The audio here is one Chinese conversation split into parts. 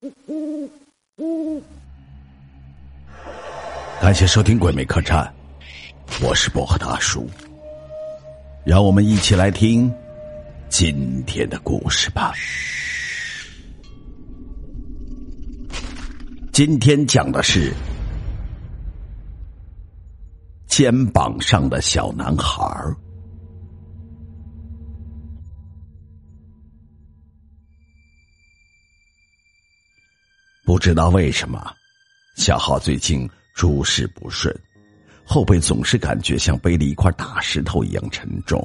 呜呜呜感谢收听《鬼魅客栈》，我是薄荷大叔，让我们一起来听今天的故事吧。今天讲的是肩膀上的小男孩。不知道为什么，小浩最近诸事不顺，后背总是感觉像背了一块大石头一样沉重。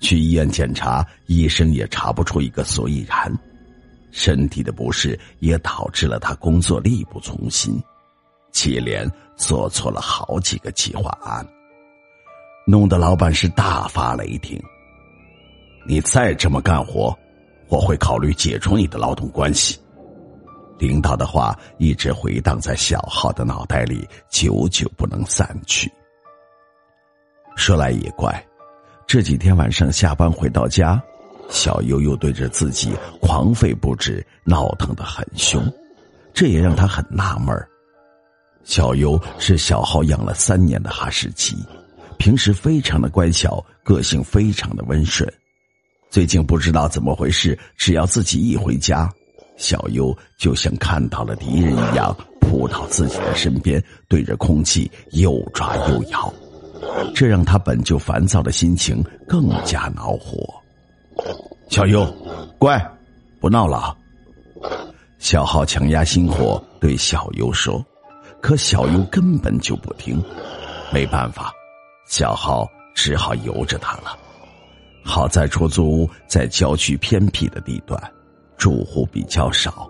去医院检查，医生也查不出一个所以然。身体的不适也导致了他工作力不从心，接连做错了好几个计划案，弄得老板是大发雷霆。你再这么干活，我会考虑解除你的劳动关系。领导的话一直回荡在小浩的脑袋里，久久不能散去。说来也怪，这几天晚上下班回到家，小悠悠对着自己狂吠不止，闹腾的很凶，这也让他很纳闷小优是小浩养了三年的哈士奇，平时非常的乖巧，个性非常的温顺。最近不知道怎么回事，只要自己一回家。小优就像看到了敌人一样，扑到自己的身边，对着空气又抓又咬，这让他本就烦躁的心情更加恼火。小优，乖，不闹了。小浩强压心火对小优说，可小优根本就不听。没办法，小浩只好由着他了。好在出租屋在郊区偏僻的地段。住户比较少，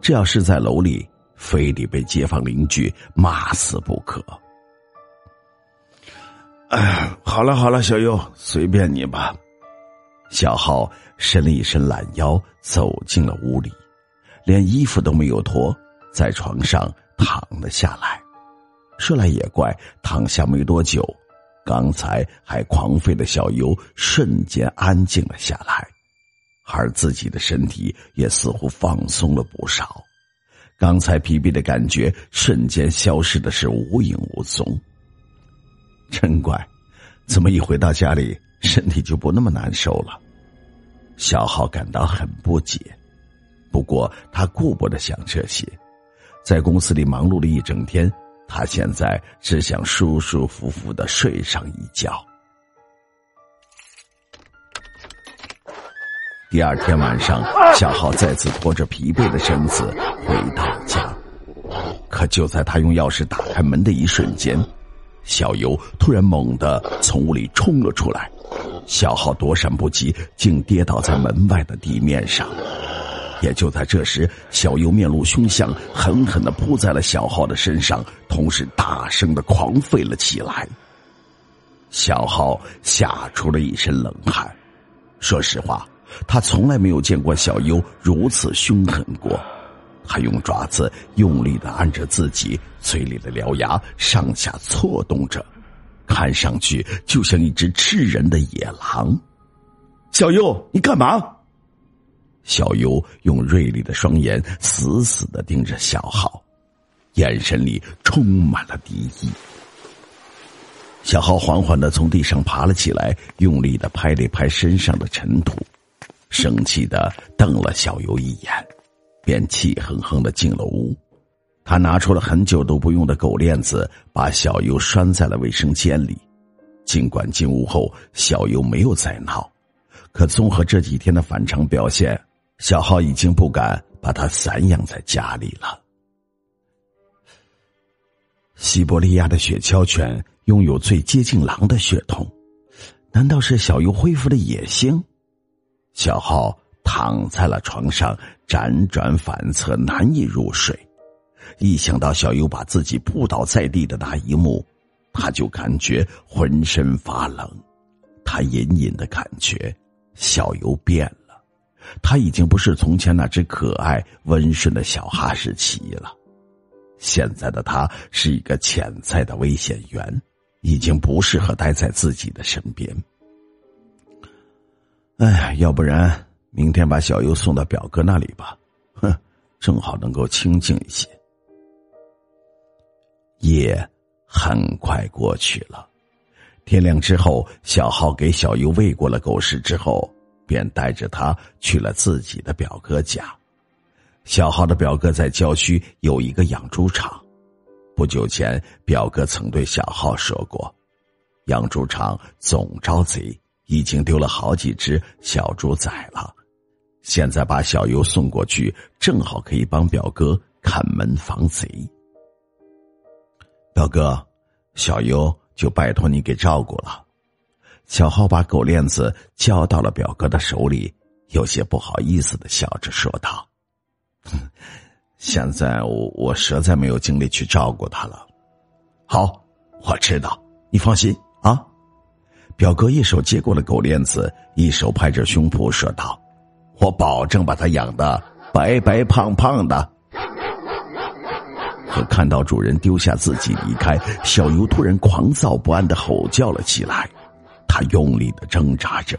这要是在楼里，非得被街坊邻居骂死不可。哎，好了好了，小优，随便你吧。小浩伸了一伸懒腰，走进了屋里，连衣服都没有脱，在床上躺了下来。说来也怪，躺下没多久，刚才还狂吠的小优瞬间安静了下来。而自己的身体也似乎放松了不少，刚才疲惫的感觉瞬间消失的是无影无踪。真怪，怎么一回到家里身体就不那么难受了？小浩感到很不解，不过他顾不得想这些，在公司里忙碌了一整天，他现在只想舒舒服服的睡上一觉。第二天晚上，小浩再次拖着疲惫的身子回到家。可就在他用钥匙打开门的一瞬间，小优突然猛地从屋里冲了出来。小浩躲闪不及，竟跌倒在门外的地面上。也就在这时，小优面露凶相，狠狠的扑在了小浩的身上，同时大声的狂吠了起来。小浩吓出了一身冷汗。说实话。他从来没有见过小优如此凶狠过，他用爪子用力的按着自己嘴里的獠牙，上下错动着，看上去就像一只吃人的野狼。小优，你干嘛？小优用锐利的双眼死死的盯着小浩，眼神里充满了敌意。小浩缓缓的从地上爬了起来，用力的拍了拍身上的尘土。生气的瞪了小优一眼，便气哼哼的进了屋。他拿出了很久都不用的狗链子，把小优拴在了卫生间里。尽管进屋后小优没有再闹，可综合这几天的反常表现，小浩已经不敢把他散养在家里了。西伯利亚的雪橇犬拥有最接近狼的血统，难道是小优恢复了野性？小浩躺在了床上，辗转反侧，难以入睡。一想到小优把自己扑倒在地的那一幕，他就感觉浑身发冷。他隐隐的感觉，小优变了，他已经不是从前那只可爱温顺的小哈士奇了。现在的他是一个潜在的危险源，已经不适合待在自己的身边。哎，要不然明天把小优送到表哥那里吧。哼，正好能够清静一些。夜很快过去了，天亮之后，小浩给小优喂过了狗食之后，便带着他去了自己的表哥家。小浩的表哥在郊区有一个养猪场，不久前，表哥曾对小浩说过，养猪场总招贼，已经丢了好几只小猪仔了。现在把小优送过去，正好可以帮表哥看门防贼。表哥，小优就拜托你给照顾了。小浩把狗链子交到了表哥的手里，有些不好意思的笑着说道：“ 现在我我实在没有精力去照顾他了。”好，我知道，你放心。表哥一手接过了狗链子，一手拍着胸脯说道。我保证把它养的白白胖胖的。可看到主人丢下自己离开，小优突然狂躁不安的吼叫了起来。他用力的挣扎着，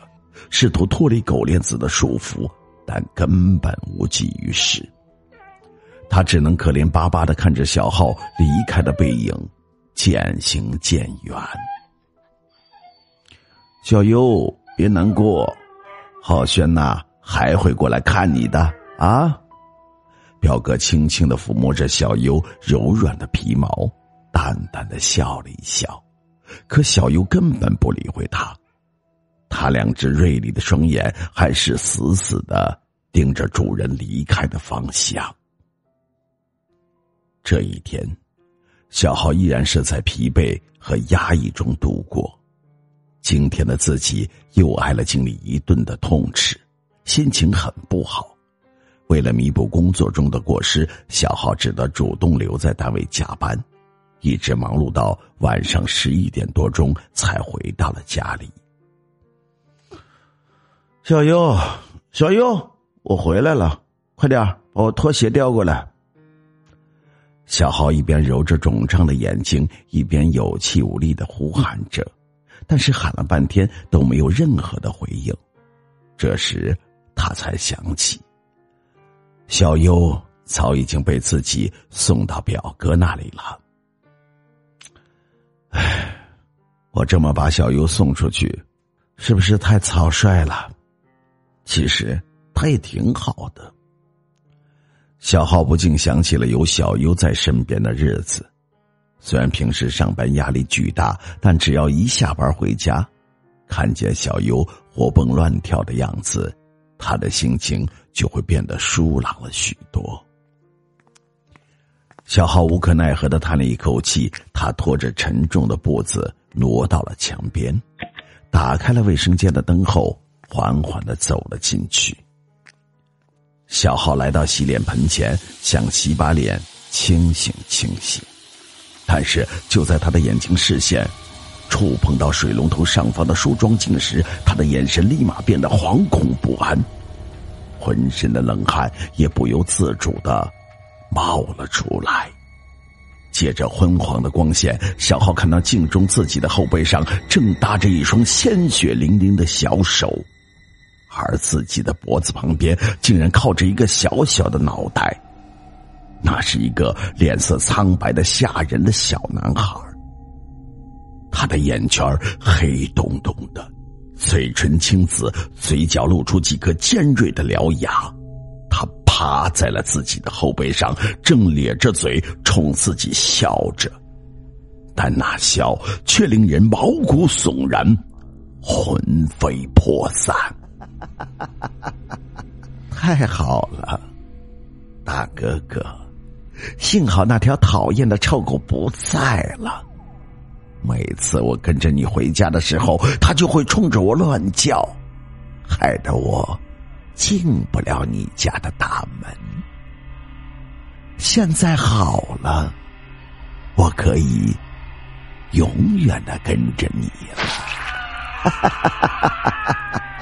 试图脱离狗链子的束缚，但根本无济于事。他只能可怜巴巴的看着小浩离开的背影，渐行渐远。小优，别难过，浩轩呐。还会过来看你的啊！表哥轻轻的抚摸着小优柔软的皮毛，淡淡的笑了一笑。可小优根本不理会他，他两只锐利的双眼还是死死的盯着主人离开的方向。这一天，小浩依然是在疲惫和压抑中度过。今天的自己又挨了经理一顿的痛斥。心情很不好，为了弥补工作中的过失，小浩只得主动留在单位加班，一直忙碌到晚上十一点多钟才回到了家里。小优，小优，我回来了，快点把我拖鞋调过来。小浩一边揉着肿胀的眼睛，一边有气无力的呼喊着，但是喊了半天都没有任何的回应。这时。他才想起，小优早已经被自己送到表哥那里了。唉，我这么把小优送出去，是不是太草率了？其实他也挺好的。小浩不禁想起了有小优在身边的日子，虽然平时上班压力巨大，但只要一下班回家，看见小优活蹦乱跳的样子。他的心情就会变得舒朗了许多。小浩无可奈何的叹了一口气，他拖着沉重的步子挪到了墙边，打开了卫生间的灯后，缓缓的走了进去。小浩来到洗脸盆前，想洗把脸，清醒清醒，但是就在他的眼睛视线。触碰到水龙头上方的梳妆镜时，他的眼神立马变得惶恐不安，浑身的冷汗也不由自主的冒了出来。借着昏黄的光线，小浩看到镜中自己的后背上正搭着一双鲜血淋淋的小手，而自己的脖子旁边竟然靠着一个小小的脑袋，那是一个脸色苍白的吓人的小男孩。他的眼圈黑洞洞的，嘴唇青紫，嘴角露出几颗尖锐的獠牙。他趴在了自己的后背上，正咧着嘴冲自己笑着，但那笑却令人毛骨悚然，魂飞魄散。太好了，大哥哥，幸好那条讨厌的臭狗不在了。每次我跟着你回家的时候，它就会冲着我乱叫，害得我进不了你家的大门。现在好了，我可以永远的跟着你了。哈哈哈哈哈